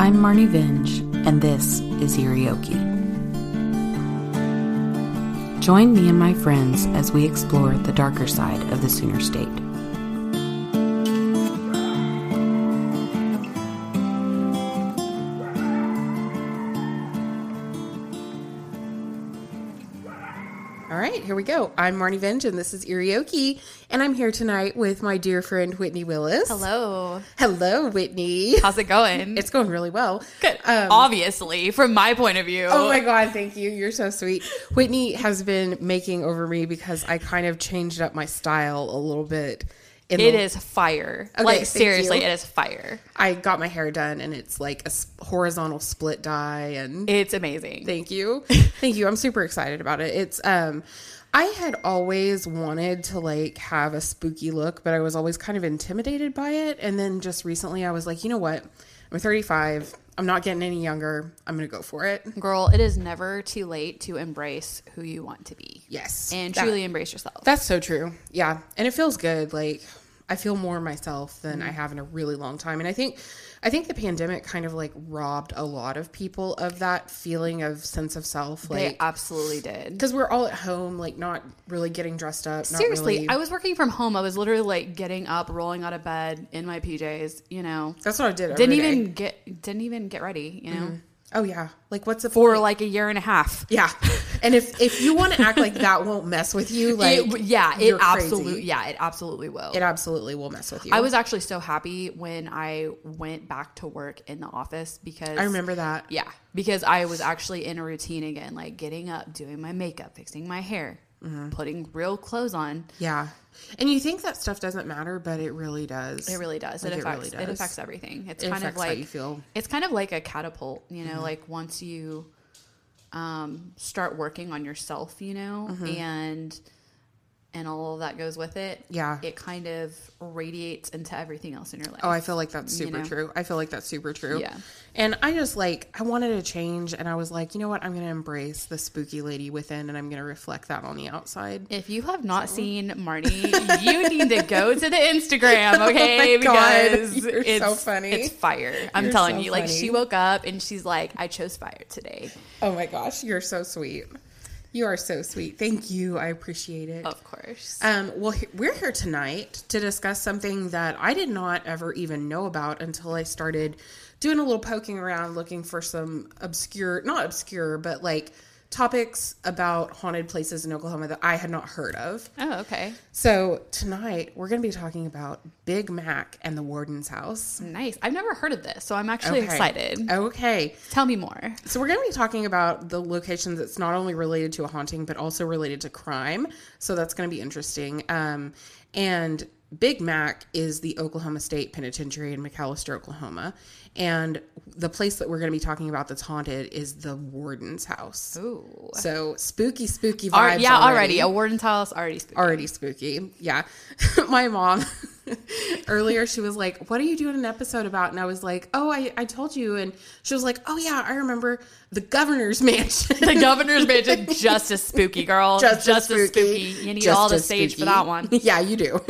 I'm Marnie Vinge, and this is Irioki. Join me and my friends as we explore the darker side of the Sooner State. We go. I'm Marnie Vinge, and this is Irioki, and I'm here tonight with my dear friend Whitney Willis. Hello. Hello, Whitney. How's it going? It's going really well. good. Um, Obviously, from my point of view. Oh my God, thank you. You're so sweet. Whitney has been making over me because I kind of changed up my style a little bit. It the- is fire. Okay, like seriously, you. it is fire. I got my hair done, and it's like a horizontal split dye, and It's amazing. Thank you. Thank you. I'm super excited about it. It's um I had always wanted to like have a spooky look, but I was always kind of intimidated by it. And then just recently I was like, you know what? I'm 35. I'm not getting any younger. I'm going to go for it. Girl, it is never too late to embrace who you want to be. Yes. And That- truly embrace yourself. That's so true. Yeah. And it feels good. Like I feel more myself than I mm-hmm. have in a really long time. And I think I think the pandemic kind of like robbed a lot of people of that feeling of sense of self. they Like absolutely did. because we're all at home, like not really getting dressed up. Not Seriously, really- I was working from home. I was literally like getting up, rolling out of bed in my PJs, you know. That's what I did. Didn't every day. even get didn't even get ready, you know. Mm-hmm. Oh yeah. Like what's the For point? like a year and a half. yeah. And if if you want to act like that won't mess with you, like It- yeah, it absolutely yeah, it absolutely will. it absolutely will mess with you. I was actually so happy when I went back to work in the office because I remember that. Yeah, because I was actually in a routine again, like getting up, doing my makeup, fixing my hair, Mm-hmm. putting real clothes on. Yeah. And you think that stuff doesn't matter, but it really does. It really does. Like, it it affects really it, affects everything. It's It kind of like you feel. Mm-hmm. It's kind of like a catapult, you know, like once you um start working on yourself, you know, Mm-hmm. and and all that goes with it. Yeah. It kind of radiates into everything else in your life. Oh, I feel like that's you super know? true. I feel like that's super true. Yeah. And I just like I wanted to change and I was like, you know what? I'm going to embrace the spooky lady within and I'm going to reflect that on the outside. If you have not seen Marnie, you need to go to the Instagram, okay? Oh my God, because you're it's so funny. It's fire. I'm You're telling so you. Like she woke up and she's like, I chose fire today. Oh my gosh, you're so sweet. You are so sweet. Thank you. I appreciate it. Of course. Um, well, he- we're here tonight to discuss something that I did not ever even know about until I started doing a little poking around looking for some obscure, not obscure, but like topics about haunted places in Oklahoma that I had not heard of. oh, okay. So tonight we're going to be talking about Big Mac and the Warden's house. Nice. I've never heard of this, so I'm actually Okay. excited. Okay. Tell me more. So we're going to be talking about the locations that's not only related to a haunting but also related to crime. So that's going to be interesting. Um, and Big Mac is the Oklahoma State Penitentiary in McAlester, Oklahoma. And the place that we're going to be talking about that's haunted is the Warden's house. Ooh. So spooky, spooky vibes. Yeah, already. already. A warden's house already spooky. already spooky. Yeah. My mom earlier she was like, "What are you doing an episode about?" And I was like, "Oh, I I told you." And she was like, "Oh yeah, I remember the governor's mansion." the governor's mansion, just as spooky, girl. Just, Just, as spooky. spooky. You need Just all the stage spooky. for that one. Yeah, you do.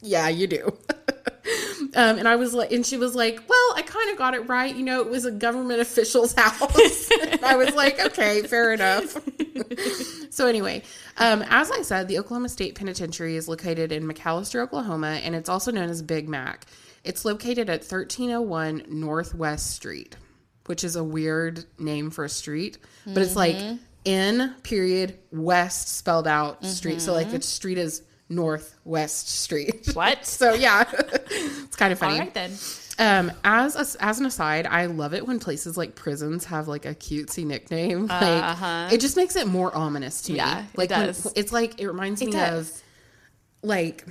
yeah, you do. Um, and I was like, and she was like, "Well, I kind of got it right. You know, it was a government official's house." I was like, "Okay, fair enough." so anyway, um, as I said, the Oklahoma State Penitentiary is located in McAlester, Oklahoma, and it's also known as Big Mac. It's located at 1301 Northwest Street, which is a weird name for a street, but it's like N period West spelled out street. So like the street is Northwest Street. What? so yeah, it's kind of funny. All right then. Um, as a, as an aside, I love it when places like prisons have like a cutesy nickname. Like Uh-huh. it just makes it more ominous to Yeah, me. it Like when- does. it's like it reminds It me does. of like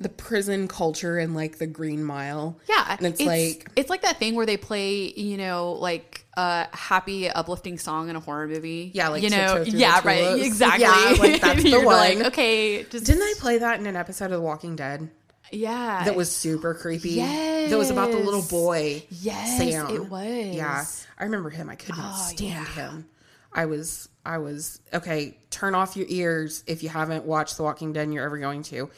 the prison culture and like the Green Mile. Yeah, and it's, like it's like that thing where they play, you know, like a happy, uplifting song in a horror movie. Yeah, like you know, yeah, right, exactly. Yeah, like, that's the You're like, one. okay, just didn't I play that in an episode of The Walking Dead? Yeah, That was super creepy. Yes, That was about the little boy. Yes, Sam. it was. Yeah, I remember him. I could not Oh, stand yeah. him. I was, I was okay. Turn off your ears if you haven't watched The Walking Dead. and You're ever going to,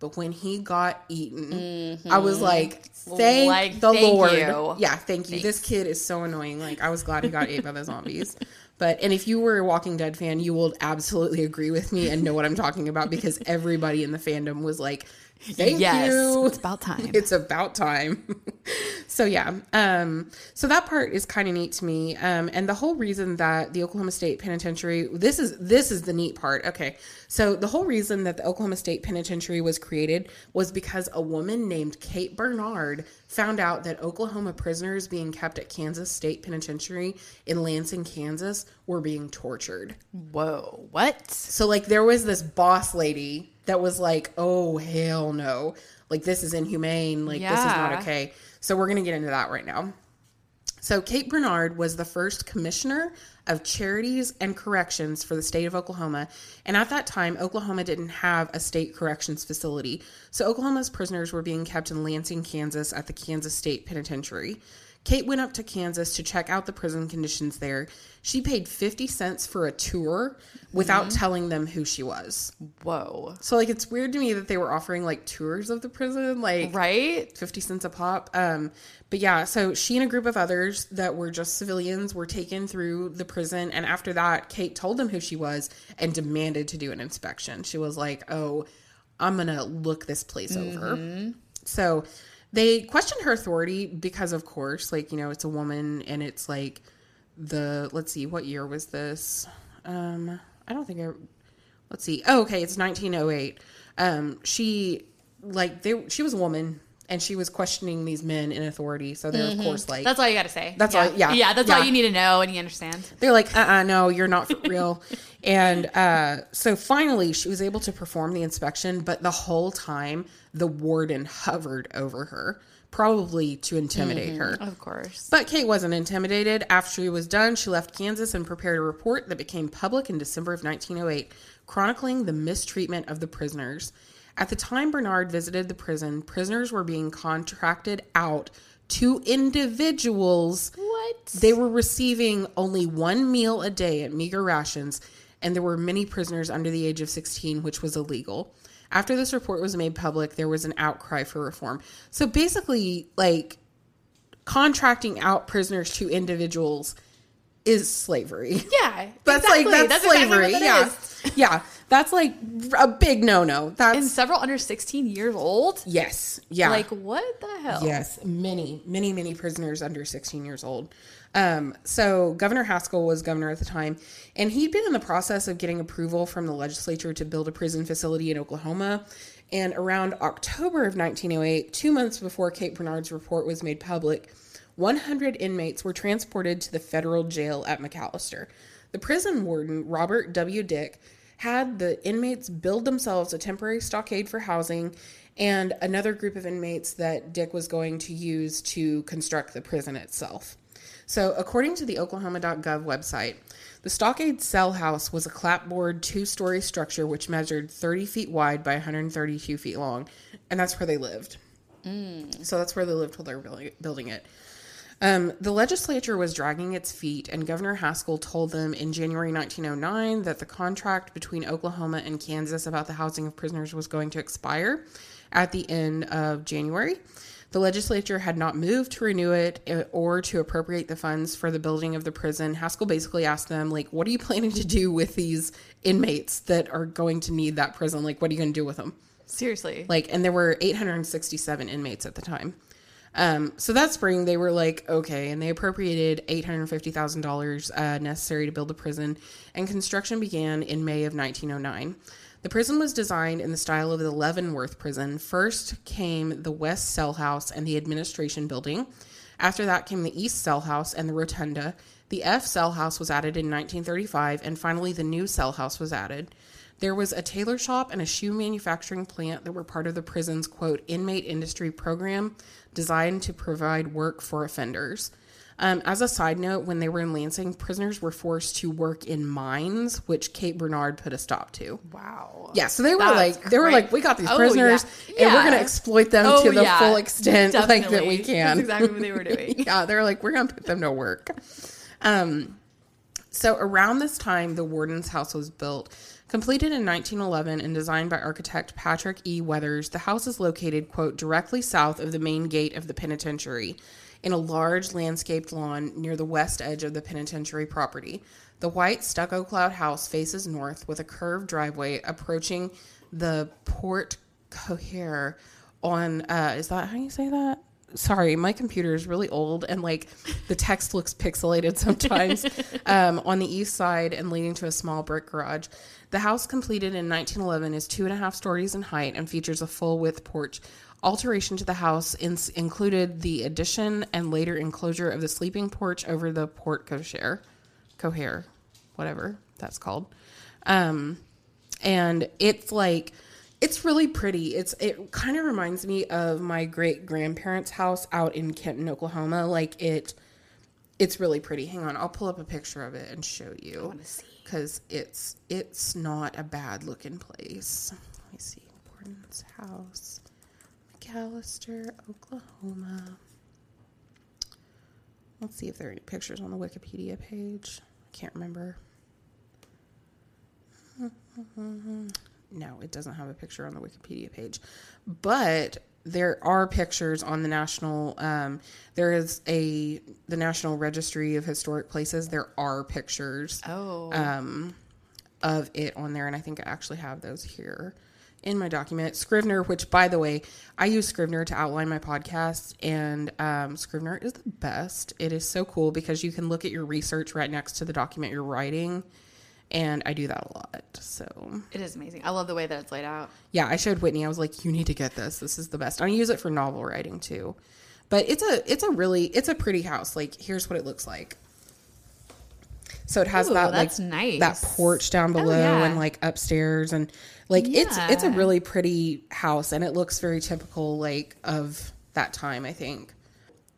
But when he got eaten, I was mm-hmm. like, thank Like, the thank Lord. you. Yeah, thank you. This kid is so annoying. Like, I was glad he got ate by the zombies. But, and if you were a Walking Dead fan, you will absolutely agree with me and know what I'm talking about because everybody in the fandom was like, thank yes, you. it's about time. It's about time. so yeah. Um, so that part is kind of neat to me. Um, and the whole reason that the Oklahoma State Penitentiary this is this is the neat part. Okay. So the whole reason that the Oklahoma State Penitentiary was created was because a woman named Kate Barnard found out that Oklahoma prisoners being kept at Kansas State Penitentiary in Lansing, Kansas were being tortured. Whoa, what? So like there was this boss lady that was like, "Oh hell no. Like this is inhumane. Like this is not okay." So we're going to get into that right now. So Kate Barnard was the first commissioner of charities and corrections for the state of Oklahoma, and at that time Oklahoma didn't have a state corrections facility. So Oklahoma's prisoners were being kept in Lansing, Kansas at the Kansas State Penitentiary. Kate went up to Kansas to check out the prison conditions there. She paid 50 cents for a tour without telling them who she was. Whoa. So like it's weird to me that they were offering like tours of the prison like Right? 50 cents a pop. Um, but yeah, so she and a group of others that were just civilians were taken through the prison. And after that, Kate told them who she was and demanded to do an inspection. She was like, oh, I'm going to look this place over. So they question her authority because, of course, like, you know, it's a woman and it's like the, let's see, what year was this? Um, I don't think I, let's see. Oh, okay. It's 1908. Um, she, like, they, she was a woman and she was questioning these men in authority. So they're, of course, like, That's all you got to say. That's yeah. all- yeah. Yeah, that's all you need to know and you understand. they're like, uh uh no, you're not for real. and uh, so finally, she was able to perform the inspection, but the whole time, the warden hovered over her, probably to intimidate her. Mm-hmm. Of course. But Kate wasn't intimidated. After she was done, she left Kansas and prepared a report that became public in December of 1908, chronicling the mistreatment of the prisoners. At the time Barnard visited the prison, prisoners were being contracted out to individuals. What? They were receiving only one meal a day at meager rations, and there were many prisoners under the age of 16, which was illegal. After this report was made public, there was an outcry for reform. So basically, like, contracting out prisoners to individuals is slavery. Yeah. That's exactly. like that's, exactly slavery. what that yeah. is. Yeah. That's like a big no-no. That's And several under 16 years old? yes. Yeah. Like, what the hell? Yes, many, many, many prisoners under 16 years old. Um, so Governor Haskell was governor at the time, and he'd been in the process of getting approval from the legislature to build a prison facility in Oklahoma. And around October of 1908, two months before Kate Barnard's report was made public, 100 inmates were transported to the federal jail at McAlester. The prison warden, Robert W. Dick, had the inmates build themselves a temporary stockade for housing and another group of inmates that Dick was going to use to construct the prison itself. So, according to the Oklahoma.gov website, the stockade cell house was a clapboard two story structure which measured 30 feet wide by 132 feet long, and that's where they lived. So, that's where they lived while they were building, building it. Um, the legislature was dragging its feet, and Governor Haskell told them in January 1909 that the contract between Oklahoma and Kansas about the housing of prisoners was going to expire at the end of January. The legislature had not moved to renew it uh, or to appropriate the funds for the building of the prison. Haskell basically asked them, like, what are you planning to do with these inmates that are going to need that prison? Like, what are you going to do with them? Seriously. Like, and there were 867 inmates at the time. Um, so that spring, they were like, okay, and they appropriated $850,000 uh, necessary to build the prison, and construction began in May of 1909. The prison was designed in the style of the Leavenworth prison. First came the West Cell House and the administration building. After that came the East Cell House and the rotunda. The F Cell House was added in 1935, and finally the new Cell House was added. There was a tailor shop and a shoe manufacturing plant that were part of the prison's quote inmate industry program designed to provide work for offenders. Um, as a side note, when they were in Lansing, prisoners were forced to work in mines, which Kate Barnard put a stop to. wow. Yeah, so they were That's like, they were great. like, we got these Oh, prisoners, yeah. and we're gonna exploit them Oh, to the yeah. full extent like that we can. That's exactly what they were doing. yeah, they're like, we're gonna put them to work. Um, so around this time, the warden's house was built. Completed in 1911 and designed by architect Patrick E. Weathers, the house is located, quote, directly south of the main gate of the penitentiary in a large landscaped lawn near the west edge of the penitentiary property. The white stucco cloud house faces north with a curved driveway approaching the Port Cohere on, uh, is that how you say that? Sorry, my computer is really old and like the text looks pixelated sometimes um, on the east side and leading to a small brick garage. The house, completed in 1911, is two and a half stories in height and features a full width porch. Alteration to the house ins- included the addition and later enclosure of the sleeping porch over the port cochere, cohere, whatever that's called. Um, and it's like it's really pretty. It's it kind of reminds me of my great grandparents' house out in Kenton, Oklahoma. Like it, it's really pretty. Hang on, I'll pull up a picture of it and show you. I want to see. because it's it's not a bad looking place. Let me see, Borden's house, McAlester, Oklahoma. Let's see if there are any pictures on the Wikipedia page. I can't remember. No, it doesn't have a picture on the Wikipedia page, but there are pictures on the national. Um, there is a the National Registry of Historic Places. There are pictures Oh. um, of it on there, and I think I actually have those here in my document. Scrivener, which by the way, I use Scrivener to outline my podcasts, and um, Scrivener is the best. It is so cool because you can look at your research right next to the document you're writing, and I do that a lot. So it is amazing. I love the way that it's laid out. yeah, I showed Whitney. I was like, "You need to get this. This is the best." And I use it for novel writing too. But it's a it's a really it's a pretty house. Like here's what it looks like. So it has Ooh, that like nice. that porch down Oh, below yeah. and like upstairs and like it's it's a really pretty house and it looks very typical like of that time, I think.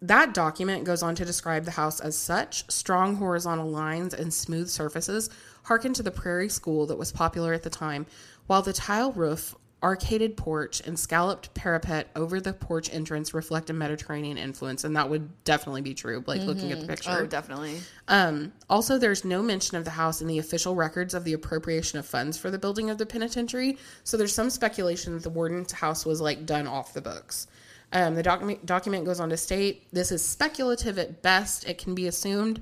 That document goes on to describe the house as such strong horizontal lines and smooth surfaces harken to the prairie school that was popular at the time, while the tile roof, arcaded porch, and scalloped parapet over the porch entrance reflect a Mediterranean influence. And that would definitely be true, like looking at the picture. Oh, definitely. Um, also, there's no mention of the house in the official records of the appropriation of funds for the building of the penitentiary. So there's some speculation that the warden's house was like done off the books. Um, the document document goes on to state this is speculative at best. It can be assumed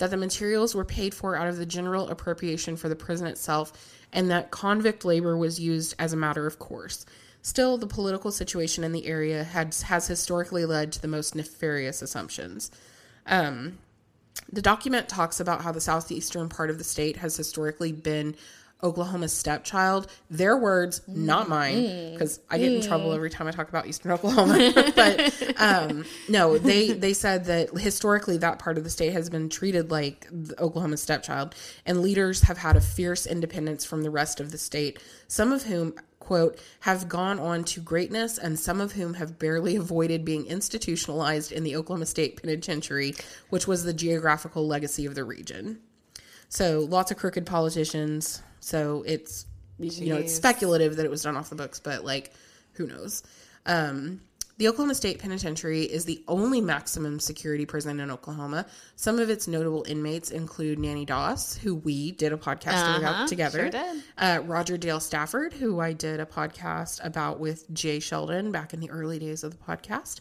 that the materials were paid for out of the general appropriation for the prison itself, and that convict labor was used as a matter of course. Still, the political situation in the area has has historically led to the most nefarious assumptions. Um, the document talks about how the southeastern part of the state has historically been Oklahoma's stepchild. Their words, not mine, because I get in trouble every time I talk about Eastern Oklahoma. but um, no, they they said that historically that part of the state has been treated like the Oklahoma's stepchild, and leaders have had a fierce independence from the rest of the state. Some of whom quote, have gone on to greatness, and some of whom have barely avoided being institutionalized in the Oklahoma State Penitentiary, which was the geographical legacy of the region. So lots of crooked politicians. So it's you know it's speculative that it was done off the books, but like who knows? Um, the Oklahoma State Penitentiary is the only maximum security prison in Oklahoma. Some of its notable inmates include Nanny Doss, who we did a podcast about Uh-huh, together. sure. Uh, Roger Dale Stafford, who I did a podcast about with Jay Sheldon back in the early days of the podcast,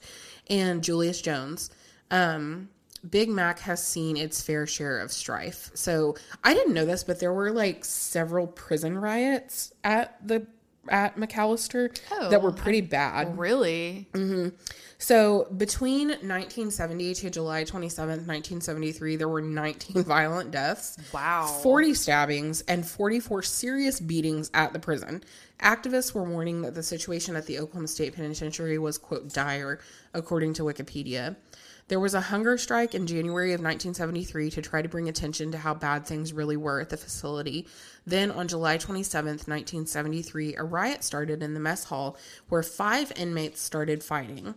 and Julius Jones. Um, Big Mac has seen its fair share of strife. So I didn't know this, but there were like several prison riots at the at McAlester that were Oh, pretty bad. Really? Mm-hmm. So between 1970 to July 27th, 1973, there were 19 violent deaths. Wow. 40 stabbings and 44 serious beatings at the prison. Activists were warning that the situation at the Oklahoma State Penitentiary was, quote, dire, according to Wikipedia. There was a hunger strike in January of 1973 to try to bring attention to how bad things really were at the facility. Then on July 27, 1973, a riot started in the mess hall where five inmates started fighting.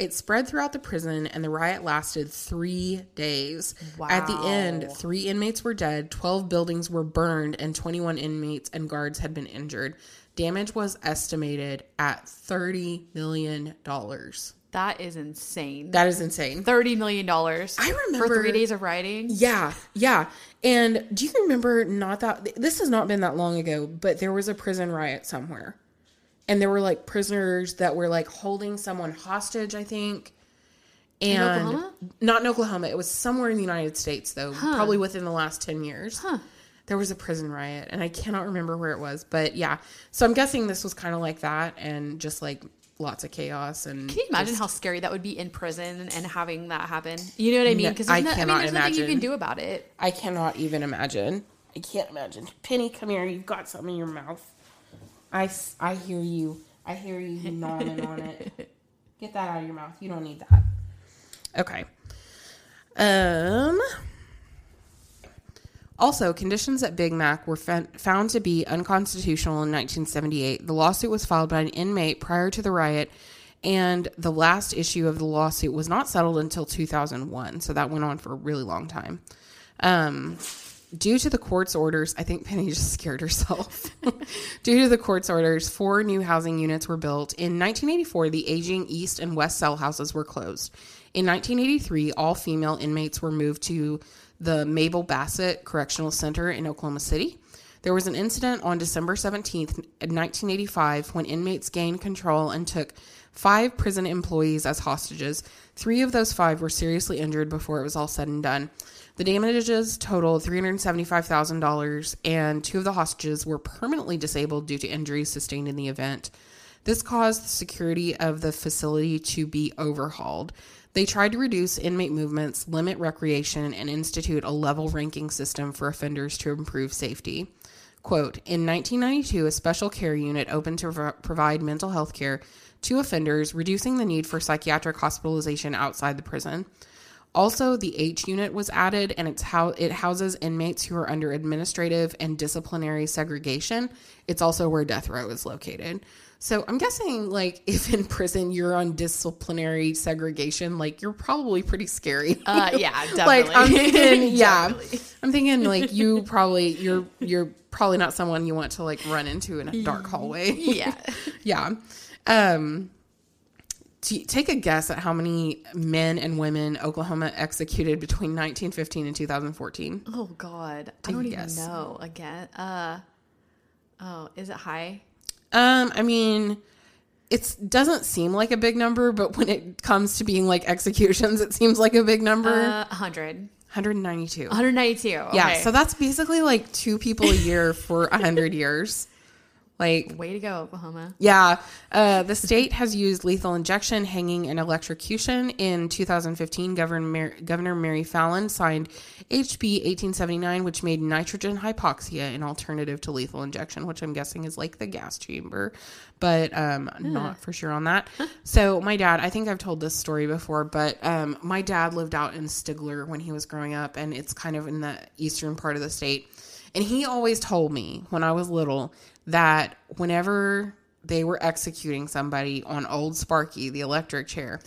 It spread throughout the prison, and the riot lasted three days. Wow. At the end, three inmates were dead, 12 buildings were burned, and 21 inmates and guards had been injured. Damage was estimated at $30 million. That is insane. That is insane. Thirty million dollars. I for remember- three days of rioting. Yeah, yeah. And do you remember not that this has not been that long ago, but there was a prison riot somewhere. And there were like prisoners that were like holding someone hostage, I think. And Oklahoma? not in Oklahoma. It was somewhere in the United States though, probably within the last 10 years. There was a prison riot and I cannot remember where it was, but yeah. So I'm guessing this was kind of like that and just like lots of chaos and Can you imagine how scary that would be in prison and having that happen? You know what I mean? No, Because I I, mean, cannot there's nothing you can do about it. I cannot even imagine. I can't imagine. Penny, come here. You've got something in your mouth. I, I hear you. I hear you gnawing on it. Get that out of your mouth. You don't need that. Okay. Um. Also, conditions at Big Mac were found to be unconstitutional in 1978. The lawsuit was filed by an inmate prior to the riot, and the last issue of the lawsuit was not settled until 2001. So that went on for a really long time. Um, due to the court's orders, I think Penny just scared herself. due to the court's orders, four new housing units were built. In 1984, the aging east and west cell houses were closed. In 1983, all female inmates were moved to the Mabel Bassett Correctional Center in Oklahoma City. There was an incident on December 17th, 1985, when inmates gained control and took five prison employees as hostages. Three of those five were seriously injured before it was all said and done. The damages totaled $375,000, and two of the hostages were permanently disabled due to injuries sustained in the event. This caused the security of the facility to be overhauled. They tried to reduce inmate movements, limit recreation, and institute a level ranking system for offenders to improve safety. Quote In 1992, a special care unit opened to pro- provide mental health care to offenders, reducing the need for psychiatric hospitalization outside the prison. Also, the H unit was added, and it's how it houses inmates who are under administrative and disciplinary segregation. It's also where death row is located. So I'm guessing, like, if in prison you're on disciplinary segregation, like you're probably pretty scary. Uh, yeah, like definitely. I'm thinking, yeah, I'm thinking like you probably you're you're probably not someone you want to like run into in a dark hallway. Yeah. yeah. Um, t- take a guess at how many men and women Oklahoma executed between 1915 and 2014. Oh God, I Take a don't even guess. know. Again, uh, oh, is it high? Um, I mean, it doesn't seem like a big number, but when it comes to being like executions, it seems like a big number. Uh, 100. 192. 192. Yeah, so that's basically like two people a year for a hundred years. Like, way to go, Oklahoma. yeah, uh, the state has used lethal injection, hanging, and electrocution. In 2015, Governor Mar- Governor Mary Fallin signed HB 1879, which made nitrogen hypoxia an alternative to lethal injection, which I'm guessing is like the gas chamber, but um, not for sure on that. So my dad, I think I've told this story before, but um, my dad lived out in Stigler when he was growing up, and it's kind of in the eastern part of the state. And he always told me when I was little that whenever they were executing somebody on old Sparky, the electric chair,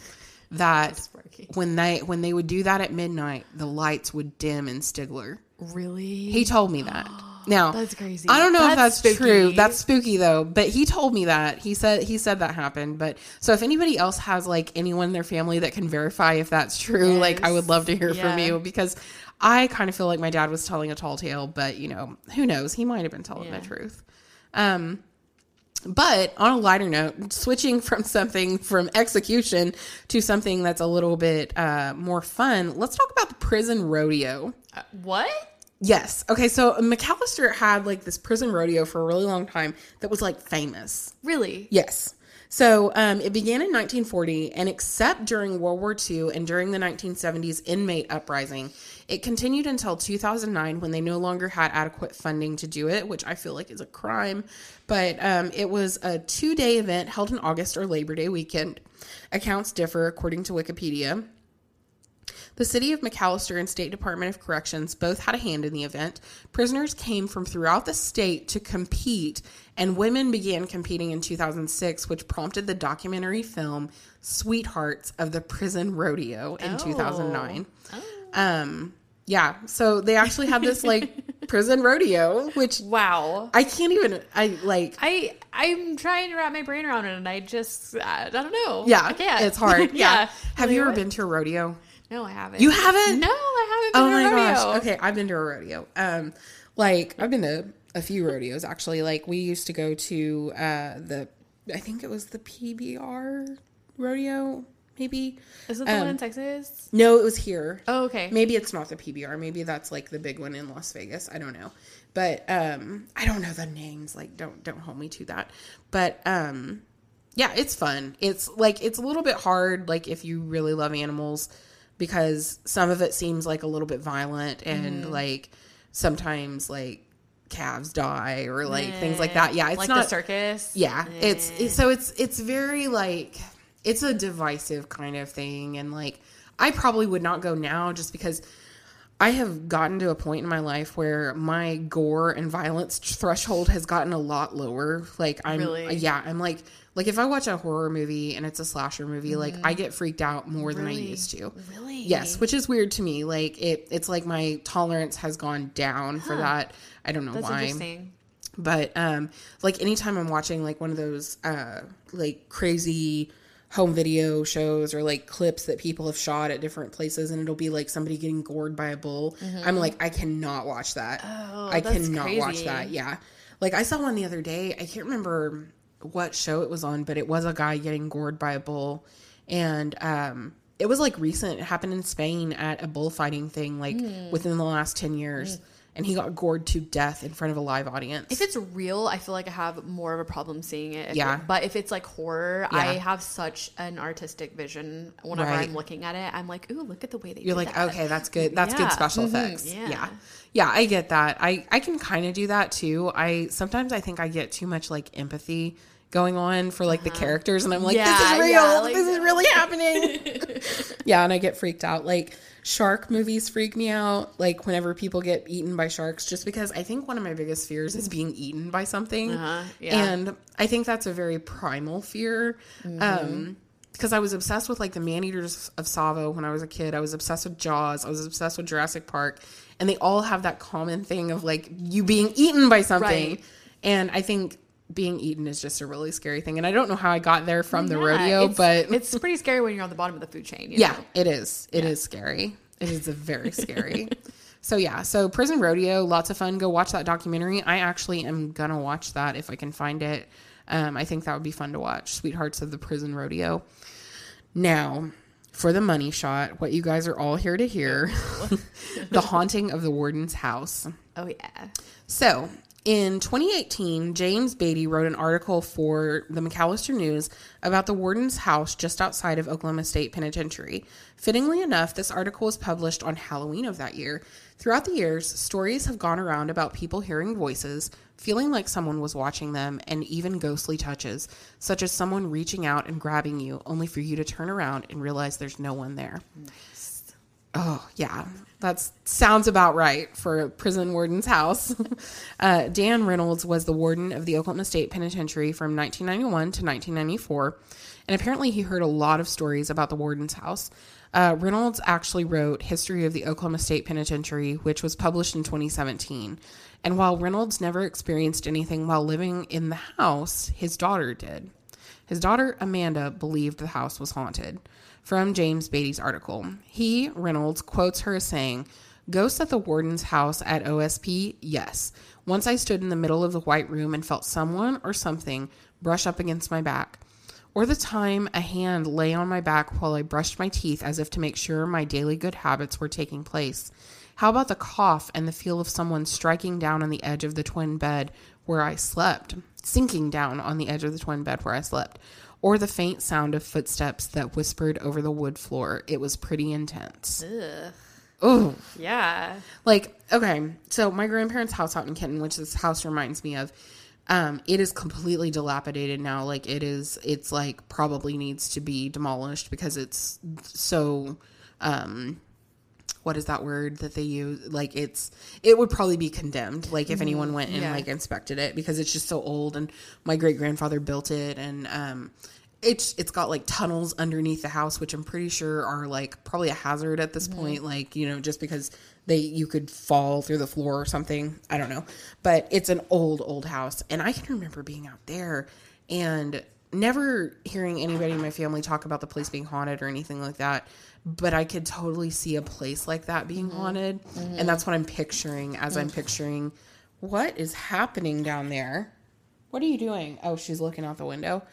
that when they when they would do that at midnight, the lights would dim in Stigler. Really? He told me that. Now That's crazy. I don't know if That's that's true. That's spooky though. But he told me that. He said he said that happened. But so if anybody else has like anyone in their family that can verify if that's true, like I would love to hear from you because I kind of feel like my dad was telling a tall tale. But you know, who knows? He might have been telling Yeah. the truth. Um, but on a lighter note, switching from something from execution to something that's a little bit uh, more fun, let's talk about the prison rodeo. Uh, what? Yes. Okay. So McAlester had like this prison rodeo for a really long time that was like famous. Really? Yes. So um, it began in 1940, and except during World War II and during the 1970s inmate uprising, it continued until 2009 when they no longer had adequate funding to do it, which I feel like is a crime. But um, it was a two day event held in August or Labor Day weekend. Accounts differ according to Wikipedia. The city of McAlester and State Department of Corrections both had a hand in the event. Prisoners came from throughout the state to compete, and women began competing in 2006, which prompted the documentary film Sweethearts of the Prison Rodeo in 2009. Um, yeah, so they actually had this like prison rodeo, which Wow. I can't even. I like. I I'm trying to wrap my brain around it, and I just I don't know. Yeah, I can't. it's hard. yeah. Have Like, you ever what? been to a rodeo? No, I haven't. You haven't? No, I haven't. Oh Been my a rodeo. gosh. Okay, I've been to a rodeo. Um, like I've been to a few rodeos actually. Like we used to go to uh the, I think it was the PBR rodeo, maybe. Is it the one Um, in Texas? No, it was here. Oh, okay. Maybe it's not the PBR. Maybe that's like the big one in Las Vegas. I don't know. But um I don't know the names. Like don't don't hold me to that. But um yeah, it's fun. It's like it's a little bit hard like if you really love animals because some of it seems like a little bit violent and Mm-hmm. like sometimes like calves die or like things like that. Yeah, it's like not the circus. yeah it's, Eh. it's so it's it's very like it's a divisive kind of thing and like i probably would not go now just because i have gotten to a point in my life where my gore and violence threshold has gotten a lot lower like i'm Really? yeah i'm like like if i watch a horror movie and it's a slasher movie like i get freaked out more than i Mm. Used to. Really? yes which is weird to me. Like it it's like my tolerance has gone down for that. I don't know That's why. interesting. but um like anytime i'm watching like one of those uh like crazy home video shows or like clips that people have shot at different places and it'll be like somebody getting gored by a bull i'm like i cannot watch that. Oh, i cannot watch that. yeah. Like i saw one the other day. I can't remember what show it was on but it was a guy getting gored by a bull. And um it was like recent. It happened in spain at a bullfighting thing like Hmm. within the last 10 years and he got gored to death in front of a live audience If it's real, I feel like I have more of a problem seeing it. Yeah. but if it's like horror, Yeah. I have such an artistic vision whenever Right. I'm looking at it. I'm like, ooh, look at the way they You're like, that. okay, that's good. That's Yeah. good special Mhm. effects. Yeah. Yeah. yeah. I get that. I I can kind of do that too. I sometimes I think I get too much like empathy going on for like the characters and I'm like this Uh-huh. Is real. like- this is really happening. yeah, and I get freaked out. Like shark movies freak me out like whenever people get eaten by sharks just because I think one of my biggest fears is being eaten by something. Uh-huh, yeah. And I think that's a very primal fear. Mm-hmm. Um because I was obsessed with like the man eaters of Tsavo when I was a kid. I was obsessed with Jaws. I was obsessed with Jurassic Park. And they all have that common thing of like you being eaten by something. Right. And I think being eaten is just a really scary thing. And I don't know how I got there from the rodeo, it's- but it's pretty scary when you're on the bottom of the food chain. you yeah, know? it is. It is scary. It is a very scary. so yeah, so prison rodeo, lots of fun. Go watch that documentary. I actually am gonna watch that if I can find it. Um, I think that would be fun to watch. Sweethearts of the Prison Rodeo. Now, for the money shot, what you guys are all here to hear, the haunting of the warden's house. Oh yeah. So, in 2018, James Beaty wrote an article for the McAlester News about the warden's house just outside of Oklahoma State Penitentiary. Fittingly enough, this article was published on Halloween of that year. Throughout the years, stories have gone around about people hearing voices, feeling like someone was watching them, and even ghostly touches, such as someone reaching out and grabbing you, only for you to turn around and realize there's no one there. Oh, yeah. That sounds about right for a prison warden's house. uh, Dan Reynolds was the warden of the Oklahoma State Penitentiary from 1991 to 1994. And apparently, he heard a lot of stories about the warden's house. Uh, Reynolds actually wrote History of the Oklahoma State Penitentiary, which was published in 2017. And while Reynolds never experienced anything while living in the house, his daughter did. His daughter Amanda believed the house was haunted. From James Beaty's article, he, Reynolds, quotes her as saying, Ghosts at the warden's house at OSP? Yes. Once I stood in the middle of the white room and felt someone or something brush up against my back. Or the time a hand lay on my back while I brushed my teeth as if to make sure my daily good habits were taking place. How about the cough and the feel of someone striking down on the edge of the twin bed where I slept, sinking down on the edge of the twin bed where I slept, or the faint sound of footsteps that whispered over the wood floor? It was pretty intense. Ugh. Oh, Yeah. like okay so my grandparents house out in kenton which this house reminds me of um it is completely dilapidated now like it is it's like probably needs to be demolished because it's so um what is that word that they use? Like it's it would probably be condemned. Like if anyone went and Yeah. like inspected it because it's just so old and my great grandfather built it and um it's it's got like tunnels underneath the house which I'm pretty sure are like probably a hazard at this point like you know just because they you could fall through the floor or something I don't know but it's an old old house and I can remember being out there and never hearing anybody in my family talk about the place being haunted or anything like that but I could totally see a place like that being haunted and that's what I'm picturing as I'm picturing what is happening down there what are you doing? Oh, she's looking out the window.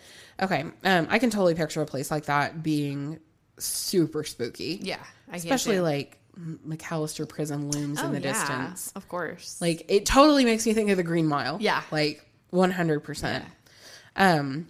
Okay. Um, I can totally picture a place like that being super spooky. Yeah, I Especially like McAlester prison looms in Oh, the yeah, distance. Of course. Like it totally makes me think of the Green Mile. Yeah. Like 100%. Um,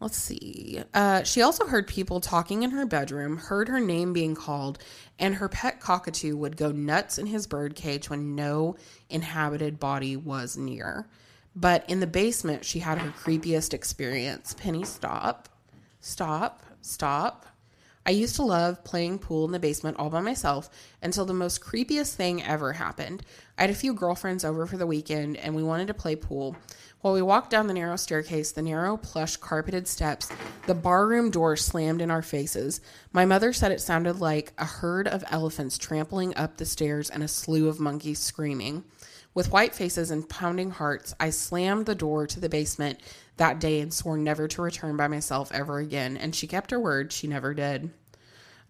let's see. Uh, she also heard people talking in her bedroom, heard her name being called, and her pet cockatoo would go nuts in his bird cage when no inhabited body was near. But in the basement, she had her creepiest experience. Penny, stop. Stop. Stop. I used to love playing pool in the basement all by myself until the most creepiest thing ever happened. I had a few girlfriends over for the weekend and we wanted to play pool. While we walked down the narrow staircase, the narrow, plush, carpeted steps, the barroom door slammed in our faces. My mother said it sounded like a herd of elephants trampling up the stairs and a slew of monkeys screaming. With white faces and pounding hearts, I slammed the door to the basement that day and swore never to return by myself ever again. And she kept her word, she never did.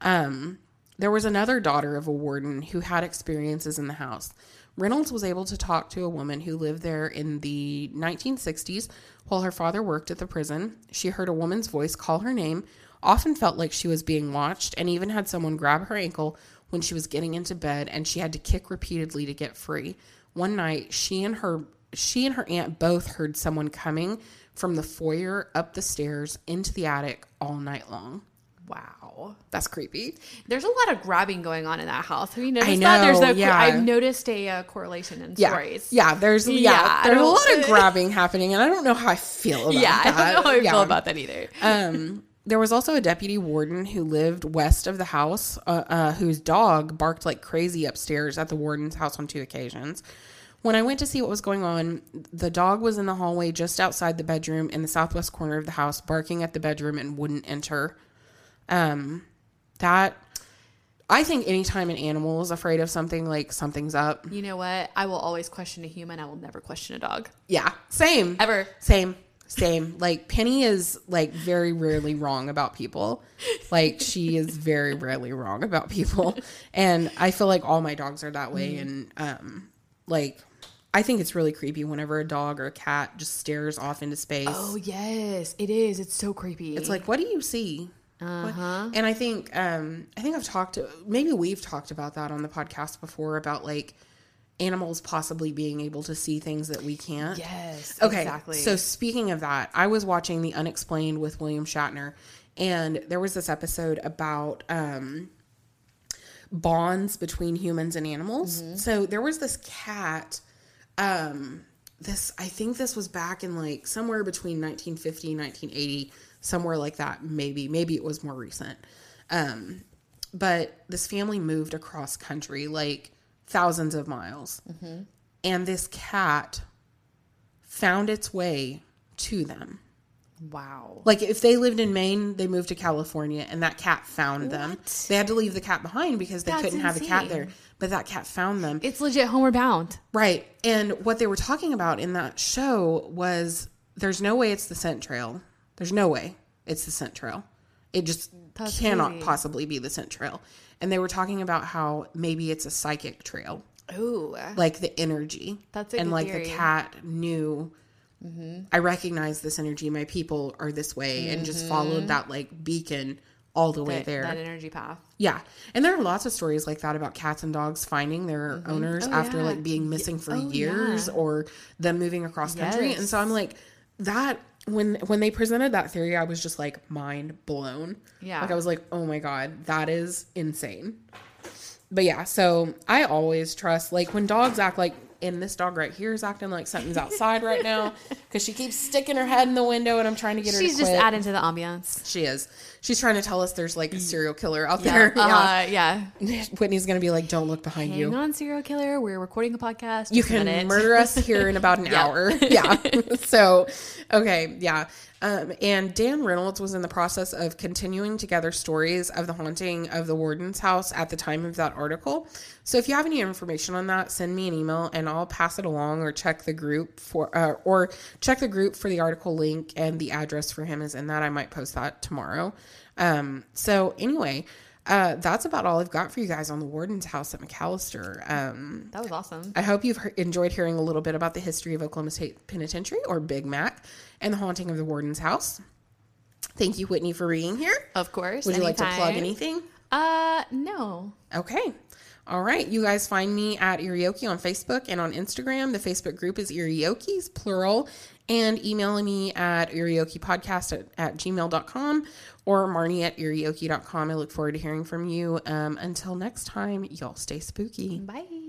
Um, there was another daughter of a warden who had experiences in the house. Reynolds was able to talk to a woman who lived there in the 1960s while her father worked at the prison. She heard a woman's voice call her name, often felt like she was being watched, and even had someone grab her ankle when she was getting into bed and she had to kick repeatedly to get free. One night, she and her she and her aunt both heard someone coming from the foyer up the stairs into the attic all night long. Wow. That's creepy. There's a lot of grabbing going on in that house. Have you noticed I that? There's know, no. yeah. I've noticed a uh, correlation in Yeah, stories. yeah. There's yeah, Yeah, there's a lot of grabbing happening, and I don't know how I feel about that. Yeah, I don't know how I Yeah. feel about that either. Um, there was also a deputy warden who lived west of the house, uh, uh, whose dog barked like crazy upstairs at the warden's house on two occasions. When I went to see what was going on, the dog was in the hallway just outside the bedroom in the southwest corner of the house, barking at the bedroom and wouldn't enter. Um, that I think anytime an animal is afraid of something, like something's up. You know what? I will always question a human. I will never question a dog. Yeah, same. Ever. Same. Same. Like Penny is like very rarely wrong about people. Like she is very rarely wrong about people. And I feel like all my dogs are that way and um like I think it's really creepy whenever a dog or a cat just stares off into space. Oh yes, it is. It's so creepy. It's like, what do you see? Uh-huh. And I think um I think I've talked maybe we've talked about that on the podcast before about like animals possibly being able to see things that we can't. yes, Okay. exactly. So speaking of that, I was watching The Unexplained with William Shatner, and there was this episode about um, bonds between humans and animals. Mm-hmm. So there was this cat. Um, this I think this was back in like somewhere between 1950 and 1980, somewhere like that. Maybe maybe it was more recent. Um, but this family moved across country, like thousands of miles, Mm-hmm. and this cat found its way to them. wow. Like if they lived in Maine, they moved to California, and that cat found them. They had to leave the cat behind because they That's couldn't have a cat there. But that cat found them. It's legit homeward bound. Right. And what they were talking about in that show was there's no way it's the scent trail. There's no way it's the scent trail. It just That's cannot crazy. possibly be the scent trail. And they were talking about how maybe it's a psychic trail, Ooh. like the energy. That's a and like theory. the cat knew. Mm-hmm. I recognize this energy. My people are this way, and just followed mm-hmm. that like beacon all the way there. that energy path. Yeah. And there are lots of stories like that about cats and dogs finding their mm-hmm. oh, owners Oh, after yeah. like being missing for Oh, years yeah. or them moving across country. And so I'm like that when when they presented that theory I was just like mind blown. Yeah. Like I was like, "Oh my god, that is insane." But yeah, so I always trust like when dogs act like and this dog right here is acting like something's outside right now because she keeps sticking her head in the window, and I'm trying to get her. She's to just adding to the ambiance. She is. She's trying to tell us there's like a serial killer out Yeah. there. Uh, yeah. Yeah. Whitney's gonna be like, "Don't look behind Hang you." on, serial killer. We're recording a podcast. you can minute. murder us here in about an Yeah. hour. Yeah. so, okay. Yeah. Um, and Dan Reynolds was in the process of continuing to gather stories of the haunting of the warden's house at the time of that article. So, if you have any information on that, send me an email and I'll pass it along or check the group for, uh, or check the group for the article link and the address for him is in that. I might post that tomorrow. Um, so, anyway. Uh, that's about all I've got for you guys on the warden's house at McAlester. Um, That was awesome. I hope you've he- enjoyed hearing a little bit about the history of Oklahoma State Penitentiary, or Big Mac, and the haunting of the warden's house. Thank you, Whitney, for being here. Of course. Would you like to plug anything? Uh, no. Okay. All right. You guys find me at Irioki on Facebook and on Instagram. The Facebook group is Iriokis, plural, and email me at iriokipodcast at, at gmail.com or marnie at irioki.com. I look forward to hearing from you. Um, until next time, y'all stay spooky. Bye.